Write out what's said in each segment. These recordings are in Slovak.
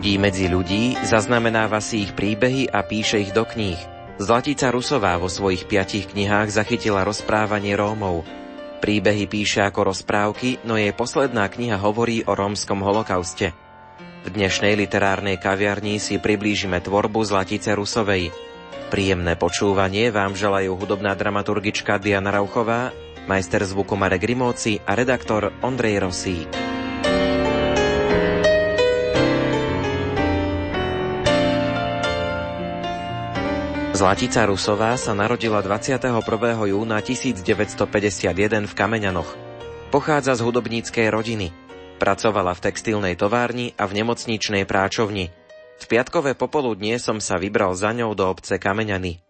Chodí medzi ľudí, zaznamenáva si ich príbehy a píše ich do kníh. Zlatica Rusová vo svojich piatich knihách zachytila rozprávanie Rómov. Príbehy píše ako rozprávky, no jej posledná kniha hovorí o rómskom holokauste. V dnešnej literárnej kaviarni si priblížime tvorbu Zlatice Rusovej. Príjemné počúvanie vám želajú hudobná dramaturgička Diana Rauchová, majster zvuku Marek Rimóci a redaktor Ondrej Rosík. Zlatica Rusová sa narodila 21. júna 1951 v Kameňanoch. Pochádza z hudobníckej rodiny. Pracovala v textilnej továrni a v nemocničnej práčovni. V piatkové popoludnie som sa vybral za ňou do obce Kameňany.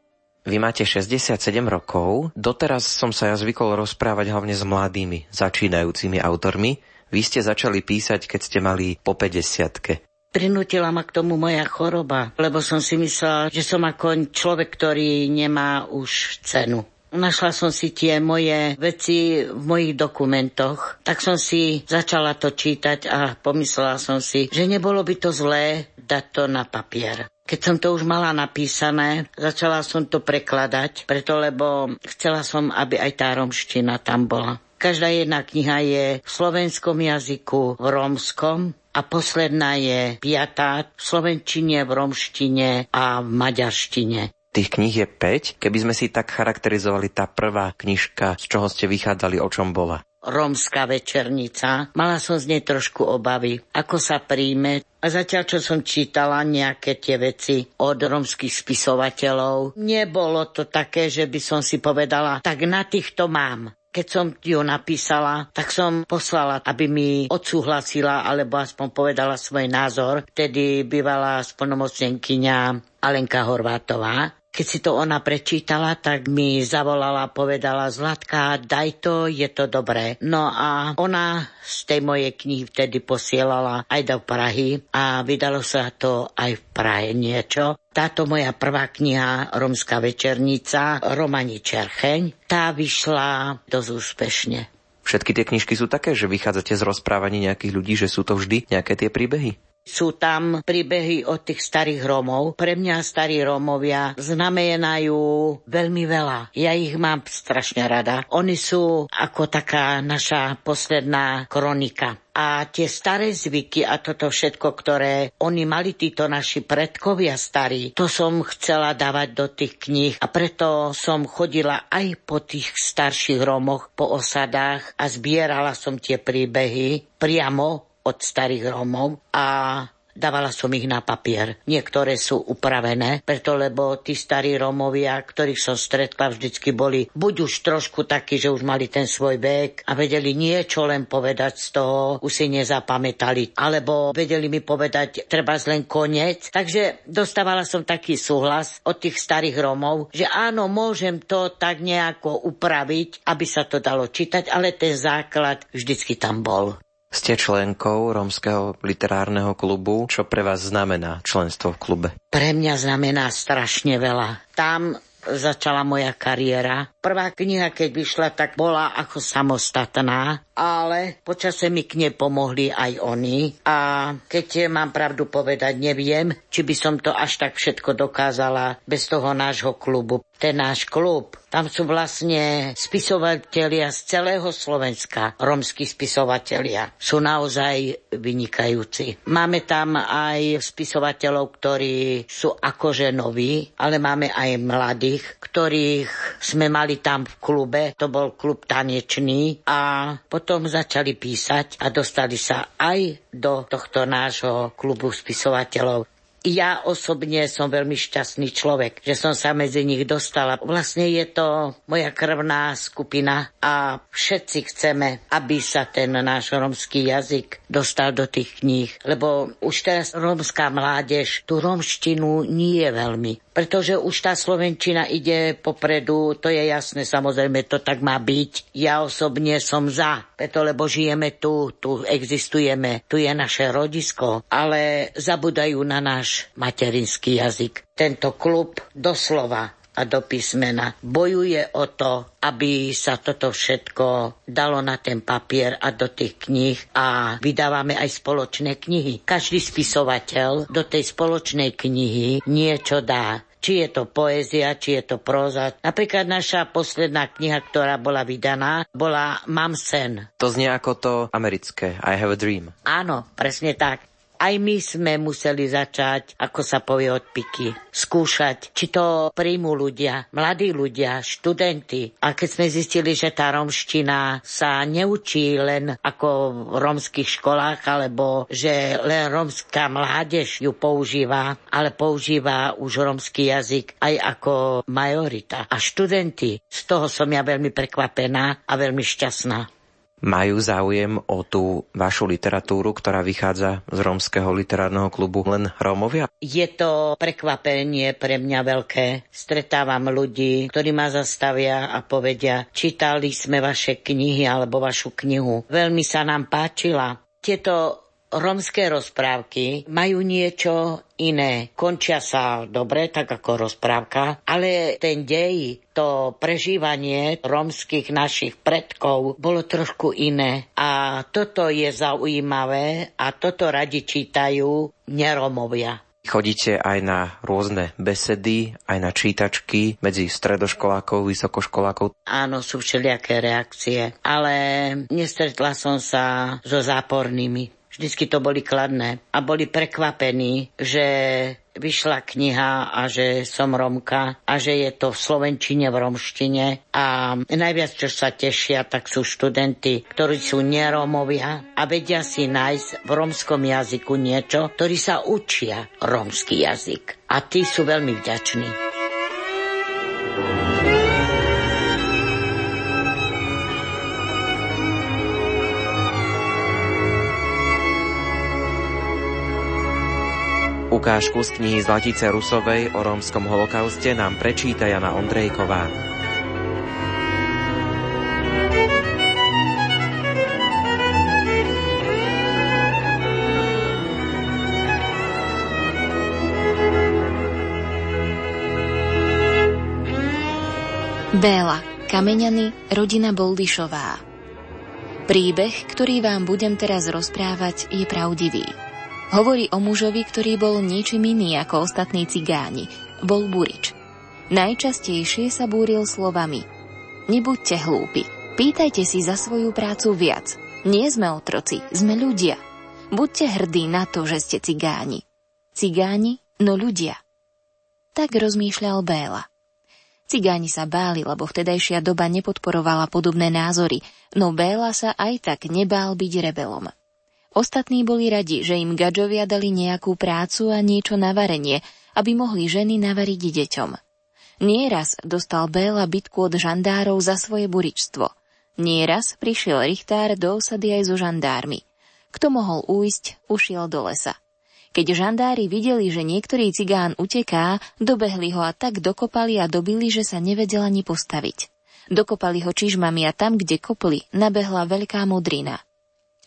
Vy máte 67 rokov, doteraz som sa ja zvykol rozprávať hlavne s mladými, začínajúcimi autormi. Vy ste začali písať, keď ste mali po 50 Prinútila ma k tomu moja choroba, lebo som si myslela, že som ako človek, ktorý nemá už cenu. Našla som si tie moje veci v mojich dokumentoch, tak som si začala to čítať a pomyslela som si, že nebolo by to zlé dať to na papier. Keď som to už mala napísané, začala som to prekladať, preto lebo chcela som, aby aj tá romština tam bola. Každá jedna kniha je v slovenskom jazyku, v rómskom a posledná je piatá v slovenčine, v romštine a v maďarštine. Tých kníh je 5. Keby sme si tak charakterizovali tá prvá knižka, z čoho ste vychádzali, o čom bola? Rómska večernica. Mala som z nej trošku obavy, ako sa príjme. A zatiaľ, čo som čítala nejaké tie veci od rómskych spisovateľov, nebolo to také, že by som si povedala, tak na týchto mám. Keď som ju napísala, tak som poslala, aby mi odsúhlasila alebo aspoň povedala svoj názor. Vtedy bývala splnomocnenkyňa Alenka Horvátová. Keď si to ona prečítala, tak mi zavolala povedala Zlatka, daj to, je to dobré. No a ona z tej mojej knihy vtedy posielala aj do Prahy a vydalo sa to aj v Prahe niečo. Táto moja prvá kniha, Romská večernica, Romani Čercheň, tá vyšla dosť úspešne. Všetky tie knižky sú také, že vychádzate z rozprávaní nejakých ľudí, že sú to vždy nejaké tie príbehy? Sú tam príbehy od tých starých Rómov. Pre mňa starí Rómovia znamenajú veľmi veľa. Ja ich mám strašne rada. Oni sú ako taká naša posledná kronika. A tie staré zvyky a toto všetko, ktoré oni mali, títo naši predkovia starí, to som chcela dávať do tých kníh a preto som chodila aj po tých starších Rómoch, po osadách a zbierala som tie príbehy priamo od starých Rómov a dávala som ich na papier. Niektoré sú upravené, preto lebo tí starí Rómovia, ktorých som stretla, vždycky boli buď už trošku takí, že už mali ten svoj vek a vedeli niečo len povedať z toho, už si nezapamätali, alebo vedeli mi povedať treba len koniec. Takže dostávala som taký súhlas od tých starých Rómov, že áno, môžem to tak nejako upraviť, aby sa to dalo čítať, ale ten základ vždycky tam bol. Ste členkou Rómskeho literárneho klubu. Čo pre vás znamená členstvo v klube? Pre mňa znamená strašne veľa. Tam začala moja kariéra. Prvá kniha, keď vyšla, tak bola ako samostatná, ale počase mi k nej pomohli aj oni. A keď mám pravdu povedať, neviem, či by som to až tak všetko dokázala bez toho nášho klubu. Ten náš klub tam sú vlastne spisovatelia z celého Slovenska, romskí spisovatelia. Sú naozaj vynikajúci. Máme tam aj spisovateľov, ktorí sú akože noví, ale máme aj mladých, ktorých sme mali tam v klube, to bol klub tanečný a potom začali písať a dostali sa aj do tohto nášho klubu spisovateľov. Ja osobne som veľmi šťastný človek, že som sa medzi nich dostala. Vlastne je to moja krvná skupina a všetci chceme, aby sa ten náš romský jazyk dostal do tých kníh. Lebo už teraz rómska mládež tú romštinu nie je veľmi pretože už tá Slovenčina ide popredu, to je jasné, samozrejme, to tak má byť. Ja osobne som za, preto lebo žijeme tu, tu existujeme, tu je naše rodisko, ale zabudajú na náš materinský jazyk. Tento klub doslova a do písmena. Bojuje o to, aby sa toto všetko dalo na ten papier a do tých kníh a vydávame aj spoločné knihy. Každý spisovateľ do tej spoločnej knihy niečo dá či je to poézia, či je to próza. Napríklad naša posledná kniha, ktorá bola vydaná, bola Mám sen. To znie ako to americké I have a dream. Áno, presne tak. Aj my sme museli začať, ako sa povie od piky, skúšať, či to príjmu ľudia, mladí ľudia, študenti. A keď sme zistili, že tá romština sa neučí len ako v romských školách, alebo že len romská mládež ju používa, ale používa už romský jazyk aj ako majorita. A študenti, z toho som ja veľmi prekvapená a veľmi šťastná majú záujem o tú vašu literatúru, ktorá vychádza z rómskeho literárneho klubu len Rómovia? Je to prekvapenie pre mňa veľké. Stretávam ľudí, ktorí ma zastavia a povedia, čítali sme vaše knihy alebo vašu knihu. Veľmi sa nám páčila. Tieto romské rozprávky majú niečo iné. Končia sa dobre, tak ako rozprávka, ale ten dej, to prežívanie romských našich predkov bolo trošku iné. A toto je zaujímavé a toto radi čítajú neromovia. Chodíte aj na rôzne besedy, aj na čítačky medzi stredoškolákov, vysokoškolákov? Áno, sú všelijaké reakcie, ale nestretla som sa so zápornými. Vždycky to boli kladné a boli prekvapení, že vyšla kniha a že som Romka a že je to v Slovenčine, v Romštine a najviac, čo sa tešia, tak sú študenti, ktorí sú nerómovia a vedia si nájsť v romskom jazyku niečo, ktorí sa učia romský jazyk. A tí sú veľmi vďační. Ukážku z knihy Zlatice Rusovej o rómskom holokauste nám prečíta Jana Ondrejková. Béla, Kameňany, rodina Boldyšová. Príbeh, ktorý vám budem teraz rozprávať, je pravdivý. Hovorí o mužovi, ktorý bol niečím iný ako ostatní cigáni. Bol burič. Najčastejšie sa búril slovami Nebuďte hlúpi, pýtajte si za svoju prácu viac. Nie sme otroci, sme ľudia. Buďte hrdí na to, že ste cigáni. Cigáni, no ľudia. Tak rozmýšľal Béla. Cigáni sa báli, lebo vtedajšia doba nepodporovala podobné názory, no Béla sa aj tak nebál byť rebelom. Ostatní boli radi, že im gadžovia dali nejakú prácu a niečo na varenie, aby mohli ženy navariť deťom. Nieraz dostal Béla bitku od žandárov za svoje buričstvo. Nieraz prišiel Richtár do osady aj so žandármi. Kto mohol újsť, ušiel do lesa. Keď žandári videli, že niektorý cigán uteká, dobehli ho a tak dokopali a dobili, že sa nevedel ani postaviť. Dokopali ho čižmami a tam, kde kopli, nabehla veľká modrina –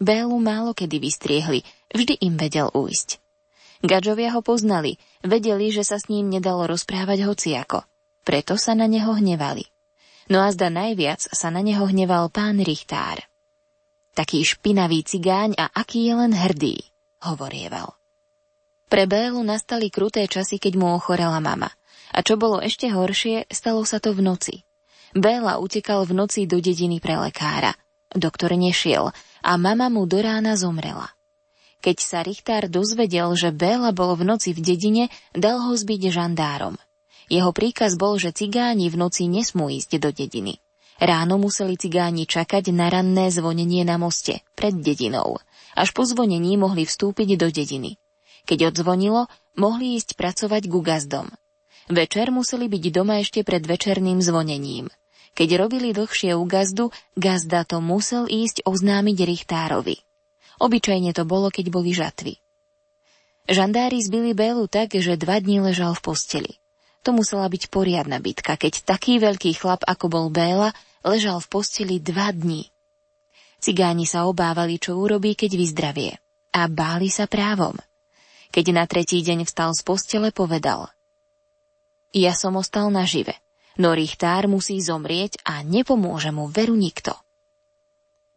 Bélu málo kedy vystriehli, vždy im vedel újsť. Gadžovia ho poznali, vedeli, že sa s ním nedalo rozprávať hociako. Preto sa na neho hnevali. No a zda najviac sa na neho hneval pán Richtár. Taký špinavý cigáň a aký je len hrdý, hovorieval. Pre Bélu nastali kruté časy, keď mu ochorela mama. A čo bolo ešte horšie, stalo sa to v noci. Béla utekal v noci do dediny pre lekára. Doktor nešiel a mama mu do rána zomrela. Keď sa Richtár dozvedel, že Béla bol v noci v dedine, dal ho zbiť žandárom. Jeho príkaz bol, že cigáni v noci nesmú ísť do dediny. Ráno museli cigáni čakať na ranné zvonenie na moste, pred dedinou. Až po zvonení mohli vstúpiť do dediny. Keď odzvonilo, mohli ísť pracovať ku gazdom. Večer museli byť doma ešte pred večerným zvonením. Keď robili dlhšie u gazdu, gazda to musel ísť oznámiť Richtárovi. Obyčajne to bolo, keď boli žatvy. Žandári zbili Bélu tak, že dva dní ležal v posteli. To musela byť poriadna bitka, keď taký veľký chlap, ako bol Béla, ležal v posteli dva dní. Cigáni sa obávali, čo urobí, keď vyzdravie. A báli sa právom. Keď na tretí deň vstal z postele, povedal Ja som ostal nažive, no Richtár musí zomrieť a nepomôže mu veru nikto.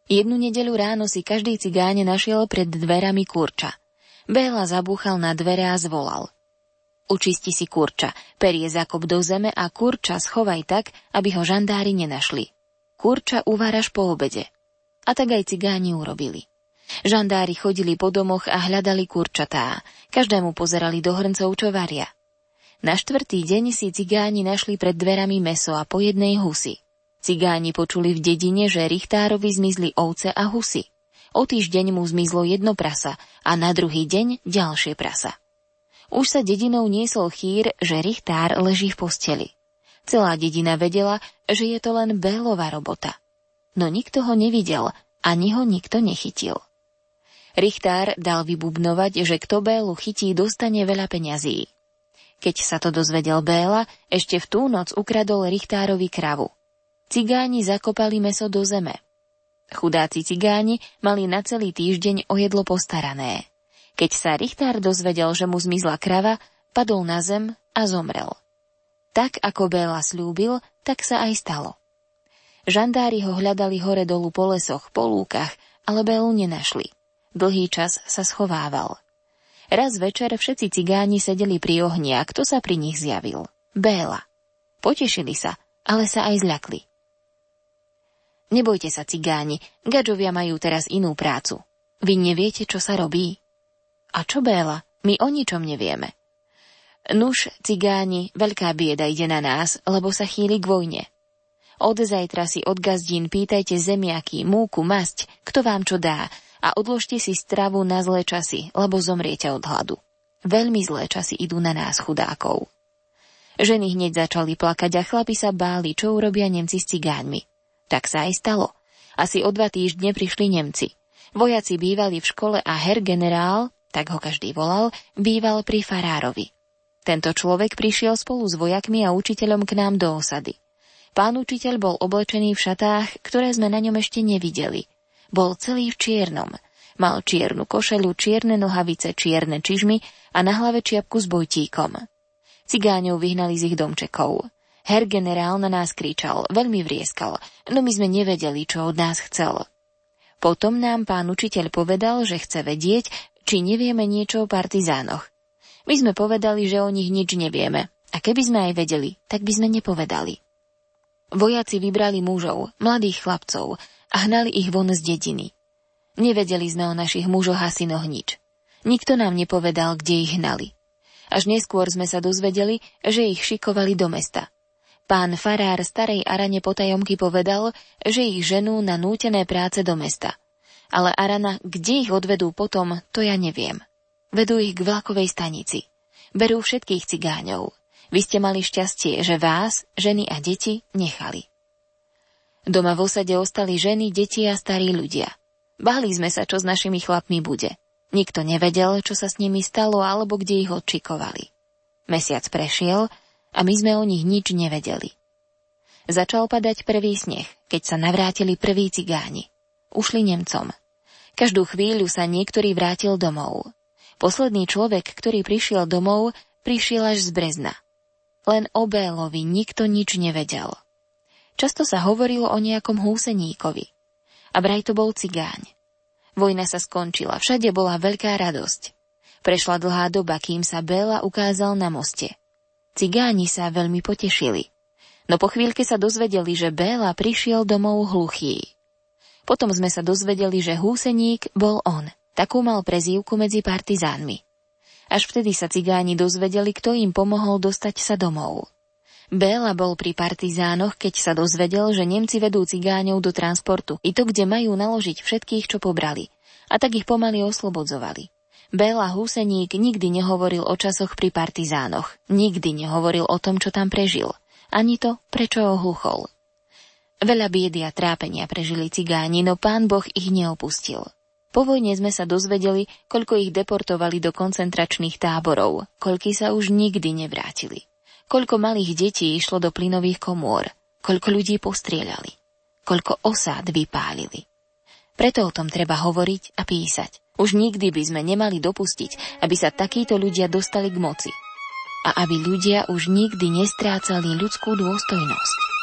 Jednu nedeľu ráno si každý cigáne našiel pred dverami kurča – Béla zabúchal na dvere a zvolal. Učisti si kurča, perie zakop do zeme a kurča schovaj tak, aby ho žandári nenašli. Kurča uváraš po obede. A tak aj cigáni urobili. Žandári chodili po domoch a hľadali kurčatá. Každému pozerali do hrncov, čo varia. Na štvrtý deň si cigáni našli pred dverami meso a po jednej husy. Cigáni počuli v dedine, že Richtárovi zmizli ovce a husy. O týždeň mu zmizlo jedno prasa a na druhý deň ďalšie prasa. Už sa dedinou niesol chýr, že Richtár leží v posteli. Celá dedina vedela, že je to len Bélová robota. No nikto ho nevidel, ani ho nikto nechytil. Richtár dal vybubnovať, že kto Bélu chytí, dostane veľa peňazí. Keď sa to dozvedel Béla, ešte v tú noc ukradol Richtárovi kravu. Cigáni zakopali meso do zeme. Chudáci cigáni mali na celý týždeň o jedlo postarané. Keď sa Richtár dozvedel, že mu zmizla krava, padol na zem a zomrel. Tak ako Béla slúbil, tak sa aj stalo. Žandári ho hľadali hore dolu po lesoch, po lúkach, ale Bélu nenašli. Dlhý čas sa schovával. Raz večer všetci cigáni sedeli pri ohni a kto sa pri nich zjavil? Béla. Potešili sa, ale sa aj zľakli. Nebojte sa, cigáni, gadžovia majú teraz inú prácu. Vy neviete, čo sa robí? A čo Béla? My o ničom nevieme. Nuž, cigáni, veľká bieda ide na nás, lebo sa chýli k vojne. Od zajtra si od gazdín pýtajte zemiaky, múku, masť, kto vám čo dá a odložte si stravu na zlé časy, lebo zomriete od hladu. Veľmi zlé časy idú na nás, chudákov. Ženy hneď začali plakať a chlapi sa báli, čo urobia Nemci s cigáňmi. Tak sa aj stalo. Asi o dva týždne prišli Nemci. Vojaci bývali v škole a her generál, tak ho každý volal, býval pri farárovi. Tento človek prišiel spolu s vojakmi a učiteľom k nám do osady. Pán učiteľ bol oblečený v šatách, ktoré sme na ňom ešte nevideli. Bol celý v čiernom. Mal čiernu košelu, čierne nohavice, čierne čižmy a na hlave čiapku s bojtíkom. Cigáňov vyhnali z ich domčekov. Her generál na nás kričal, veľmi vrieskal, no my sme nevedeli, čo od nás chcel. Potom nám pán učiteľ povedal, že chce vedieť, či nevieme niečo o partizánoch. My sme povedali, že o nich nič nevieme, a keby sme aj vedeli, tak by sme nepovedali. Vojaci vybrali mužov, mladých chlapcov, a hnali ich von z dediny. Nevedeli sme o našich mužoch a synoch nič. Nikto nám nepovedal, kde ich hnali. Až neskôr sme sa dozvedeli, že ich šikovali do mesta. Pán farár starej Arane potajomky povedal, že ich ženú na nútené práce do mesta. Ale Arana, kde ich odvedú potom, to ja neviem. Vedú ich k vlakovej stanici. Berú všetkých cigáňov. Vy ste mali šťastie, že vás, ženy a deti, nechali. Doma v osade ostali ženy, deti a starí ľudia. Báli sme sa, čo s našimi chlapmi bude. Nikto nevedel, čo sa s nimi stalo alebo kde ich odčikovali. Mesiac prešiel a my sme o nich nič nevedeli. Začal padať prvý sneh, keď sa navrátili prví cigáni. Ušli Nemcom. Každú chvíľu sa niektorý vrátil domov. Posledný človek, ktorý prišiel domov, prišiel až z Brezna. Len o Bélovi nikto nič nevedel. Často sa hovorilo o nejakom húseníkovi. A braj to bol cigáň. Vojna sa skončila, všade bola veľká radosť. Prešla dlhá doba, kým sa Béla ukázal na moste. Cigáni sa veľmi potešili. No po chvíľke sa dozvedeli, že Béla prišiel domov hluchý. Potom sme sa dozvedeli, že húseník bol on. Takú mal prezývku medzi partizánmi. Až vtedy sa cigáni dozvedeli, kto im pomohol dostať sa domov. Béla bol pri partizánoch, keď sa dozvedel, že Nemci vedú cigáňov do transportu, i to, kde majú naložiť všetkých, čo pobrali. A tak ich pomaly oslobodzovali. Béla Huseník nikdy nehovoril o časoch pri partizánoch. Nikdy nehovoril o tom, čo tam prežil. Ani to, prečo ohluchol. Veľa biedy a trápenia prežili cigáni, no pán Boh ich neopustil. Po vojne sme sa dozvedeli, koľko ich deportovali do koncentračných táborov, koľky sa už nikdy nevrátili. Koľko malých detí išlo do plynových komôr, koľko ľudí postrieľali, koľko osád vypálili. Preto o tom treba hovoriť a písať. Už nikdy by sme nemali dopustiť, aby sa takíto ľudia dostali k moci. A aby ľudia už nikdy nestrácali ľudskú dôstojnosť.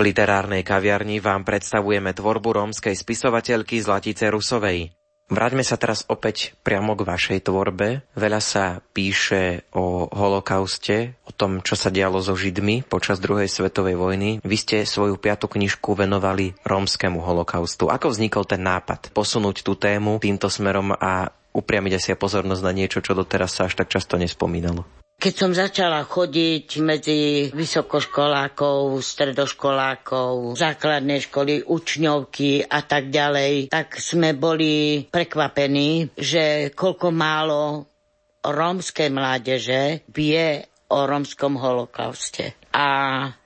V literárnej kaviarni vám predstavujeme tvorbu rómskej spisovateľky Zlatice Rusovej. Vráťme sa teraz opäť priamo k vašej tvorbe. Veľa sa píše o holokauste, o tom, čo sa dialo so Židmi počas druhej svetovej vojny. Vy ste svoju piatu knižku venovali rómskemu holokaustu. Ako vznikol ten nápad posunúť tú tému týmto smerom a upriamiť asi pozornosť na niečo, čo doteraz sa až tak často nespomínalo? Keď som začala chodiť medzi vysokoškolákov, stredoškolákov, základné školy, učňovky a tak ďalej, tak sme boli prekvapení, že koľko málo rómskej mládeže vie o rómskom holokauste. A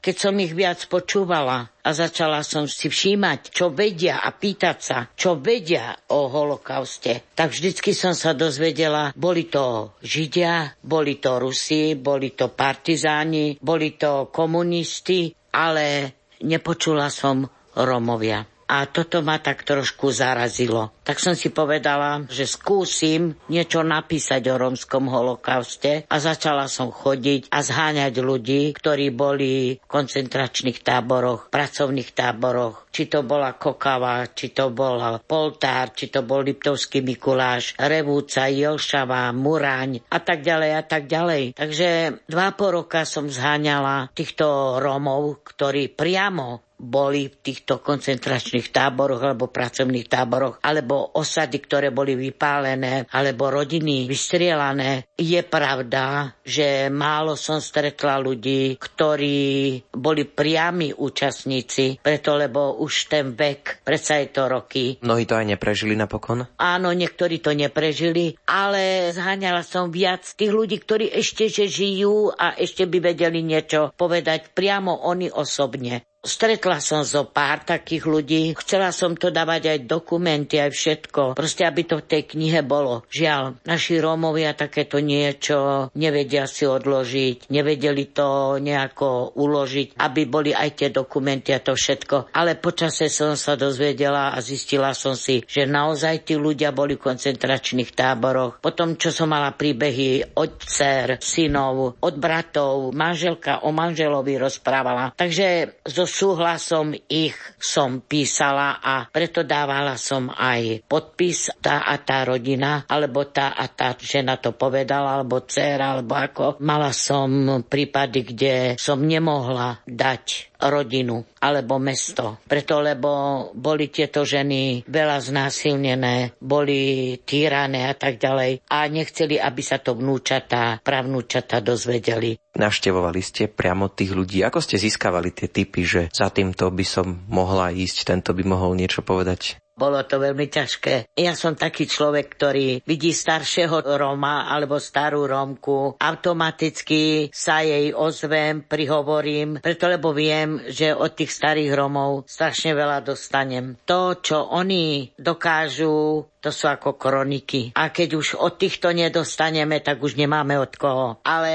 keď som ich viac počúvala a začala som si všímať, čo vedia a pýtať sa, čo vedia o holokauste, tak vždycky som sa dozvedela, boli to Židia, boli to Rusi, boli to partizáni, boli to komunisti, ale nepočula som Romovia. A toto ma tak trošku zarazilo. Tak som si povedala, že skúsim niečo napísať o romskom holokauste a začala som chodiť a zháňať ľudí, ktorí boli v koncentračných táboroch, pracovných táboroch, či to bola Kokava, či to bol Poltár, či to bol Liptovský Mikuláš, Revúca, Jelšava, Muraň a tak ďalej a tak ďalej. Takže dva po roka som zháňala týchto Rómov, ktorí priamo boli v týchto koncentračných táboroch alebo pracovných táboroch, alebo osady, ktoré boli vypálené, alebo rodiny vystrielané. Je pravda, že málo som stretla ľudí, ktorí boli priami účastníci, preto lebo už ten vek, predsa je to roky. Mnohí to aj neprežili napokon? Áno, niektorí to neprežili, ale zháňala som viac tých ľudí, ktorí ešte že žijú a ešte by vedeli niečo povedať priamo oni osobne. Stretla som zo pár takých ľudí. Chcela som to dávať aj dokumenty, aj všetko. Proste, aby to v tej knihe bolo. Žiaľ, naši Rómovia takéto niečo nevedia si odložiť, nevedeli to nejako uložiť, aby boli aj tie dokumenty a to všetko. Ale počase som sa dozvedela a zistila som si, že naozaj tí ľudia boli v koncentračných táboroch. Potom, čo som mala príbehy od dcer, synov, od bratov, manželka o manželovi rozprávala. Takže zo súhlasom ich som písala a preto dávala som aj podpis tá a tá rodina, alebo tá a tá žena to povedala, alebo dcera, alebo ako. Mala som prípady, kde som nemohla dať rodinu alebo mesto. Preto, lebo boli tieto ženy veľa znásilnené, boli týrané a tak ďalej a nechceli, aby sa to vnúčatá, pravnúčatá dozvedeli. Navštevovali ste priamo tých ľudí. Ako ste získavali tie typy, že za týmto by som mohla ísť, tento by mohol niečo povedať? Bolo to veľmi ťažké. Ja som taký človek, ktorý vidí staršieho Roma alebo starú Rómku, automaticky sa jej ozvem, prihovorím, preto lebo viem, že od tých starých Rómov strašne veľa dostanem. To, čo oni dokážu, to sú ako kroniky. A keď už od týchto nedostaneme, tak už nemáme od koho. Ale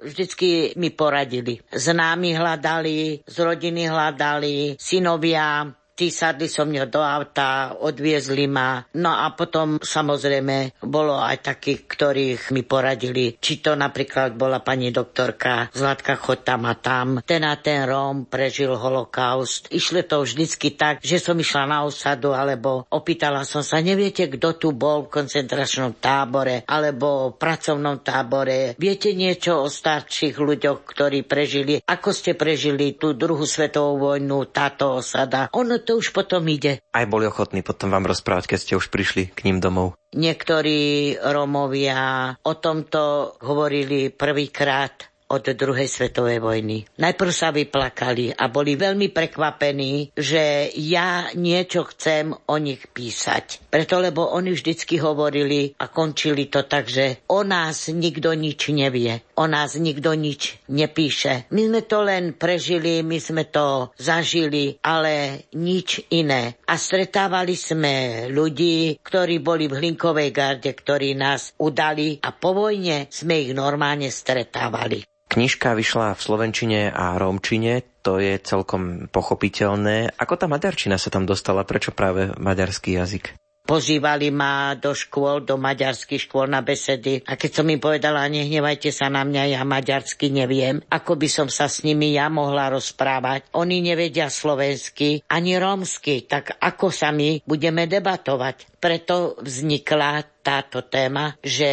vždycky mi poradili. Z námi hľadali, z rodiny hľadali, synovia, tí sadli so mňa do auta, odviezli ma. No a potom samozrejme bolo aj takých, ktorých mi poradili, či to napríklad bola pani doktorka Zlatka chod tam a tam. Ten a ten Róm prežil holokaust. Išlo to vždycky tak, že som išla na osadu, alebo opýtala som sa, neviete, kto tu bol v koncentračnom tábore, alebo v pracovnom tábore. Viete niečo o starších ľuďoch, ktorí prežili? Ako ste prežili tú druhú svetovú vojnu, táto osada? Ono to to už potom ide. Aj boli ochotní potom vám rozprávať, keď ste už prišli k ním domov? Niektorí Romovia o tomto hovorili prvýkrát od druhej svetovej vojny. Najprv sa vyplakali a boli veľmi prekvapení, že ja niečo chcem o nich písať. Preto, lebo oni vždycky hovorili a končili to tak, že o nás nikto nič nevie, o nás nikto nič nepíše. My sme to len prežili, my sme to zažili, ale nič iné. A stretávali sme ľudí, ktorí boli v Hlinkovej garde, ktorí nás udali a po vojne sme ich normálne stretávali. Knižka vyšla v slovenčine a rómčine, to je celkom pochopiteľné. Ako tá maďarčina sa tam dostala? Prečo práve maďarský jazyk? Pozývali ma do škôl, do maďarských škôl na besedy a keď som im povedala, nehnevajte sa na mňa, ja maďarsky neviem, ako by som sa s nimi ja mohla rozprávať. Oni nevedia slovensky ani rómsky, tak ako sa my budeme debatovať? Preto vznikla táto téma, že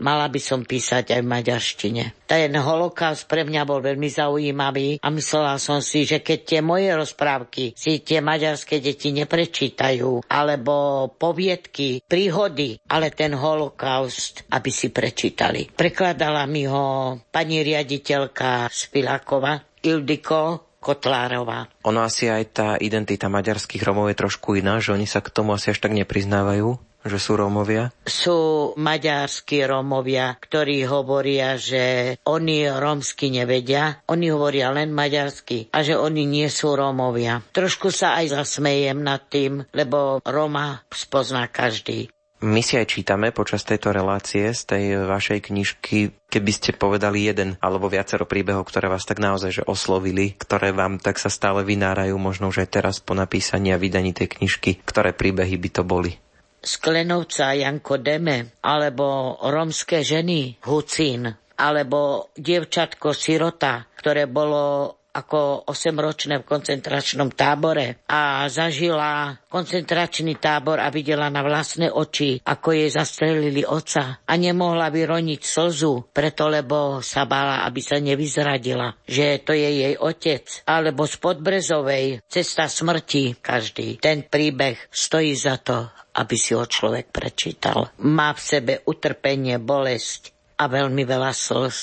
mala by som písať aj v maďarštine. Ten holokaust pre mňa bol veľmi zaujímavý a myslela som si, že keď tie moje rozprávky si tie maďarské deti neprečítajú, alebo poviedky, príhody, ale ten holokaust, aby si prečítali. Prekladala mi ho pani riaditeľka Spilákova, Ildiko, Kotlárová. Ono asi aj tá identita maďarských Romov je trošku iná, že oni sa k tomu asi až tak nepriznávajú že sú Rómovia? Sú maďarskí Rómovia, ktorí hovoria, že oni rómsky nevedia, oni hovoria len maďarsky a že oni nie sú Rómovia. Trošku sa aj zasmejem nad tým, lebo Róma spozná každý. My si aj čítame počas tejto relácie z tej vašej knižky, keby ste povedali jeden alebo viacero príbehov, ktoré vás tak naozaj že oslovili, ktoré vám tak sa stále vynárajú, možno už aj teraz po napísaní a vydaní tej knižky, ktoré príbehy by to boli. Sklenovca Janko Deme, alebo romské ženy Hucín, alebo dievčatko Sirota, ktoré bolo ako 8-ročné v koncentračnom tábore a zažila koncentračný tábor a videla na vlastné oči, ako jej zastrelili oca a nemohla vyroniť slzu, preto lebo sa bála, aby sa nevyzradila, že to je jej otec, alebo z Podbrezovej cesta smrti každý. Ten príbeh stojí za to, aby si ho človek prečítal. Má v sebe utrpenie, bolesť a veľmi veľa slz.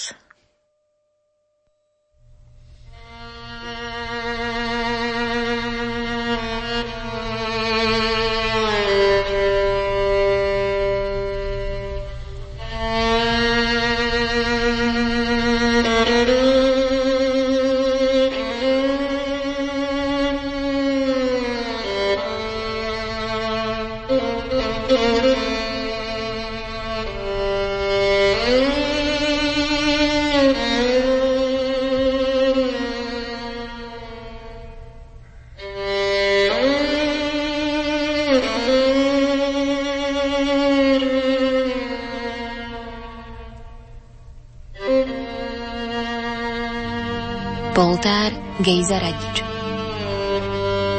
Gejza Radič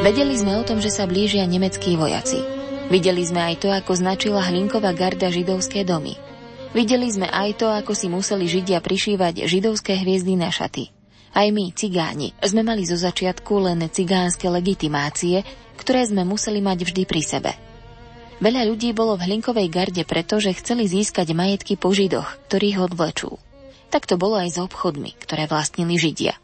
Vedeli sme o tom, že sa blížia nemeckí vojaci. Videli sme aj to, ako značila hlinková garda židovské domy. Videli sme aj to, ako si museli Židia prišívať židovské hviezdy na šaty. Aj my, cigáni, sme mali zo začiatku len cigánske legitimácie, ktoré sme museli mať vždy pri sebe. Veľa ľudí bolo v hlinkovej garde preto, že chceli získať majetky po židoch, ktorých odvlečú. Tak to bolo aj s obchodmi, ktoré vlastnili Židia.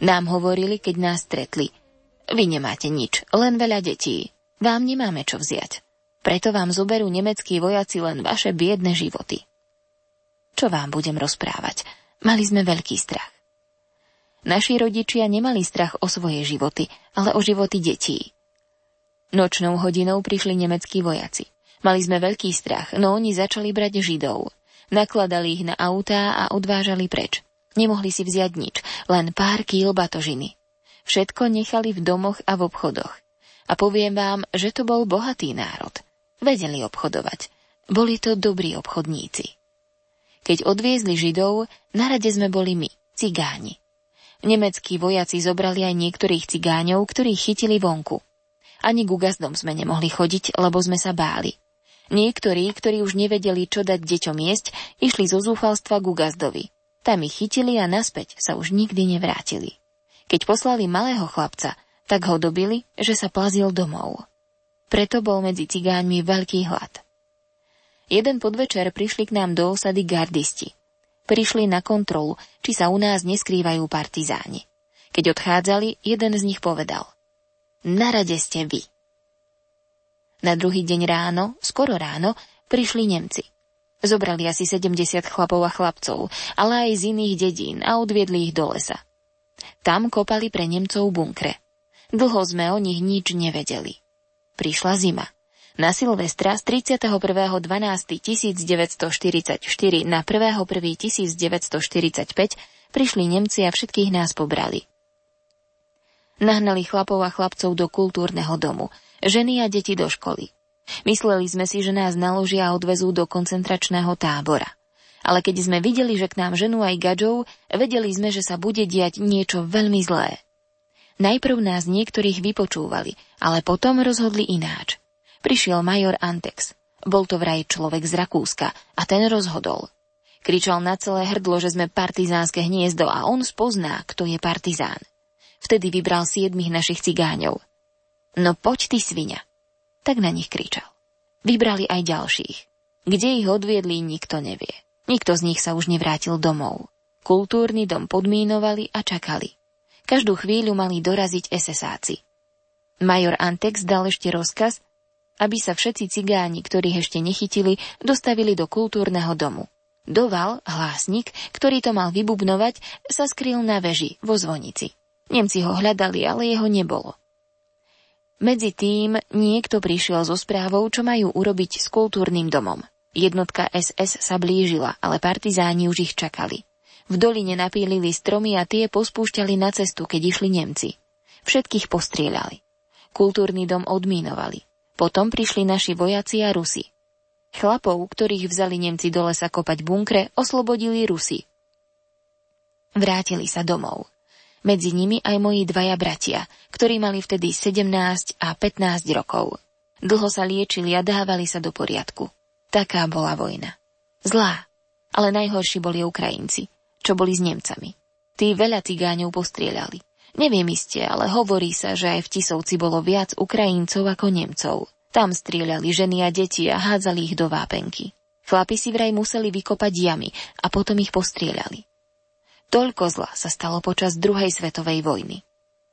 Nám hovorili, keď nás stretli – vy nemáte nič, len veľa detí. Vám nemáme čo vziať. Preto vám zoberú nemeckí vojaci len vaše biedne životy. Čo vám budem rozprávať? Mali sme veľký strach. Naši rodičia nemali strach o svoje životy, ale o životy detí. Nočnou hodinou prišli nemeckí vojaci. Mali sme veľký strach, no oni začali brať Židov. Nakladali ich na autá a odvážali preč. Nemohli si vziať nič, len pár kýl batožiny. Všetko nechali v domoch a v obchodoch. A poviem vám, že to bol bohatý národ. Vedeli obchodovať. Boli to dobrí obchodníci. Keď odviezli Židov, na rade sme boli my, cigáni. Nemeckí vojaci zobrali aj niektorých cigáňov, ktorých chytili vonku. Ani ku gazdom sme nemohli chodiť, lebo sme sa báli. Niektorí, ktorí už nevedeli, čo dať deťom jesť, išli zo zúfalstva ku gazdovi. Tam ich chytili a naspäť sa už nikdy nevrátili. Keď poslali malého chlapca, tak ho dobili, že sa plazil domov. Preto bol medzi cigáňmi veľký hlad. Jeden podvečer prišli k nám do osady gardisti. Prišli na kontrolu, či sa u nás neskrývajú partizáni. Keď odchádzali, jeden z nich povedal Na rade ste vy. Na druhý deň ráno, skoro ráno, prišli Nemci. Zobrali asi 70 chlapov a chlapcov, ale aj z iných dedín a odviedli ich do lesa. Tam kopali pre Nemcov bunkre. Dlho sme o nich nič nevedeli. Prišla zima. Na Silvestra z 31.12.1944 na 1.1.1945 prišli Nemci a všetkých nás pobrali. Nahnali chlapov a chlapcov do kultúrneho domu, ženy a deti do školy. Mysleli sme si, že nás naložia a odvezú do koncentračného tábora ale keď sme videli, že k nám ženú aj gadžov, vedeli sme, že sa bude diať niečo veľmi zlé. Najprv nás niektorých vypočúvali, ale potom rozhodli ináč. Prišiel major Antex. Bol to vraj človek z Rakúska a ten rozhodol. Kričal na celé hrdlo, že sme partizánske hniezdo a on spozná, kto je partizán. Vtedy vybral siedmých našich cigáňov. No poď ty svinia. Tak na nich kričal. Vybrali aj ďalších. Kde ich odviedli, nikto nevie. Nikto z nich sa už nevrátil domov. Kultúrny dom podmínovali a čakali. Každú chvíľu mali doraziť SSáci. Major Antex dal ešte rozkaz, aby sa všetci cigáni, ktorých ešte nechytili, dostavili do kultúrneho domu. Doval, hlásnik, ktorý to mal vybubnovať, sa skryl na veži, vo zvonici. Nemci ho hľadali, ale jeho nebolo. Medzi tým niekto prišiel so správou, čo majú urobiť s kultúrnym domom. Jednotka SS sa blížila, ale partizáni už ich čakali. V doline napílili stromy a tie pospúšťali na cestu, keď išli Nemci. Všetkých postrieľali. Kultúrny dom odmínovali. Potom prišli naši vojaci a Rusi. Chlapov, ktorých vzali Nemci do lesa kopať bunkre, oslobodili Rusi. Vrátili sa domov. Medzi nimi aj moji dvaja bratia, ktorí mali vtedy 17 a 15 rokov. Dlho sa liečili a dávali sa do poriadku. Taká bola vojna. Zlá. Ale najhorší boli Ukrajinci, čo boli s Nemcami. Tí veľa cigáňov postrieľali. Neviem iste, ale hovorí sa, že aj v Tisovci bolo viac Ukrajincov ako Nemcov. Tam strieľali ženy a deti a hádzali ich do vápenky. Chlapi si vraj museli vykopať jamy a potom ich postrieľali. Toľko zla sa stalo počas druhej svetovej vojny.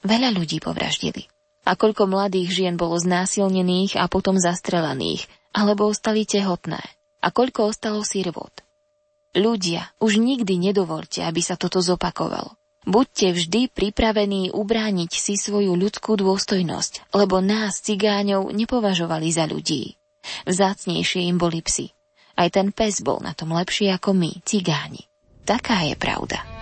Veľa ľudí povraždili. A koľko mladých žien bolo znásilnených a potom zastrelaných, alebo ostali tehotné a koľko ostalo sirvot. Ľudia, už nikdy nedovolte, aby sa toto zopakovalo. Buďte vždy pripravení ubrániť si svoju ľudskú dôstojnosť, lebo nás, cigáňov, nepovažovali za ľudí. Vzácnejšie im boli psi. Aj ten pes bol na tom lepší ako my, cigáni. Taká je pravda.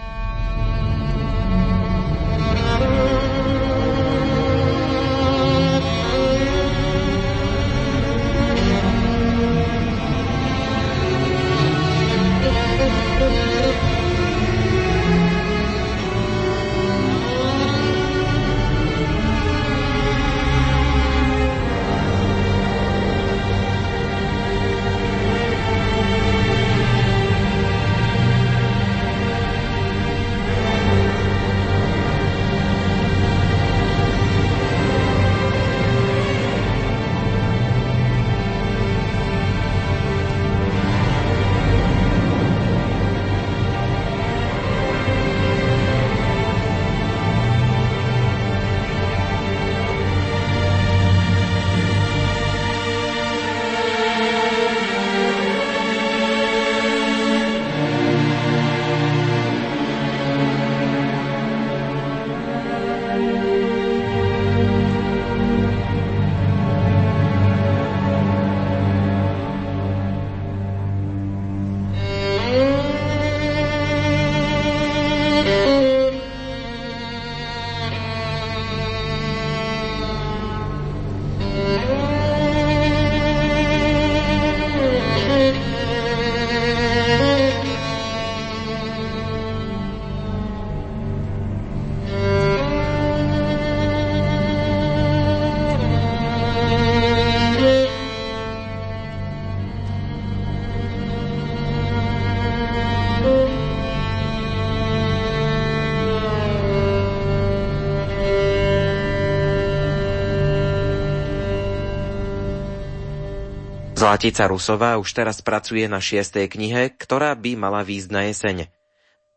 Zlatica Rusová už teraz pracuje na šiestej knihe, ktorá by mala výjsť na jeseň.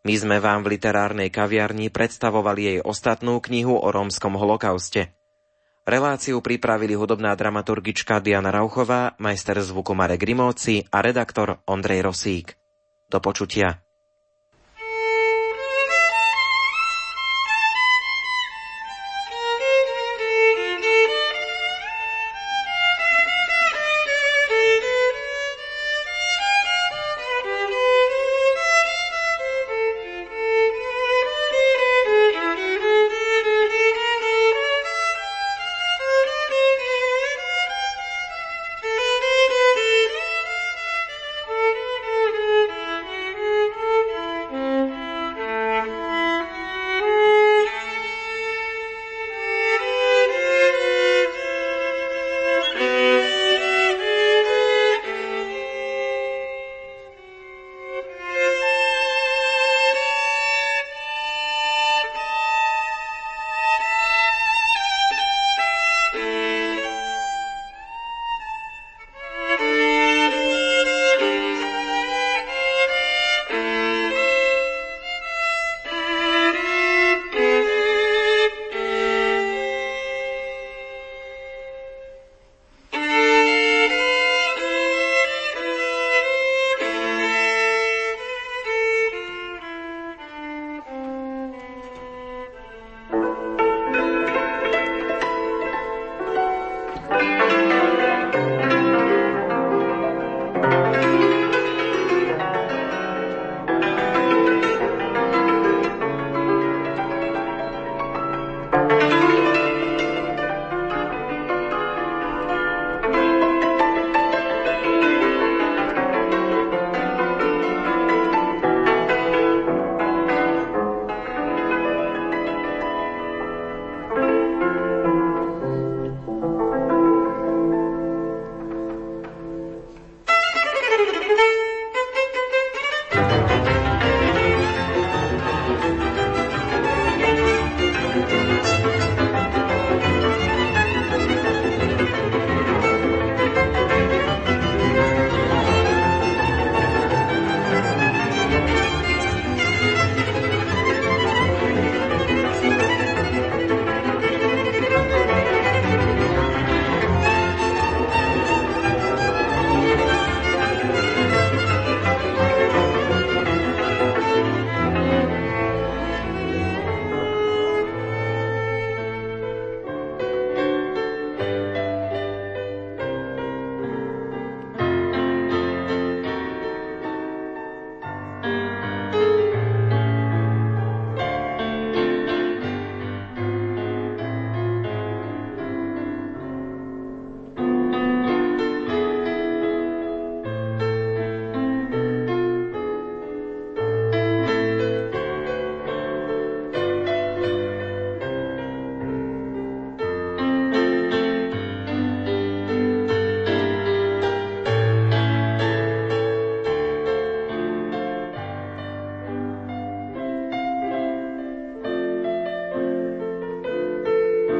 My sme vám v literárnej kaviarni predstavovali jej ostatnú knihu o rómskom holokauste. Reláciu pripravili hudobná dramaturgička Diana Rauchová, majster zvuku Marek Rimóci a redaktor Ondrej Rosík. Do počutia.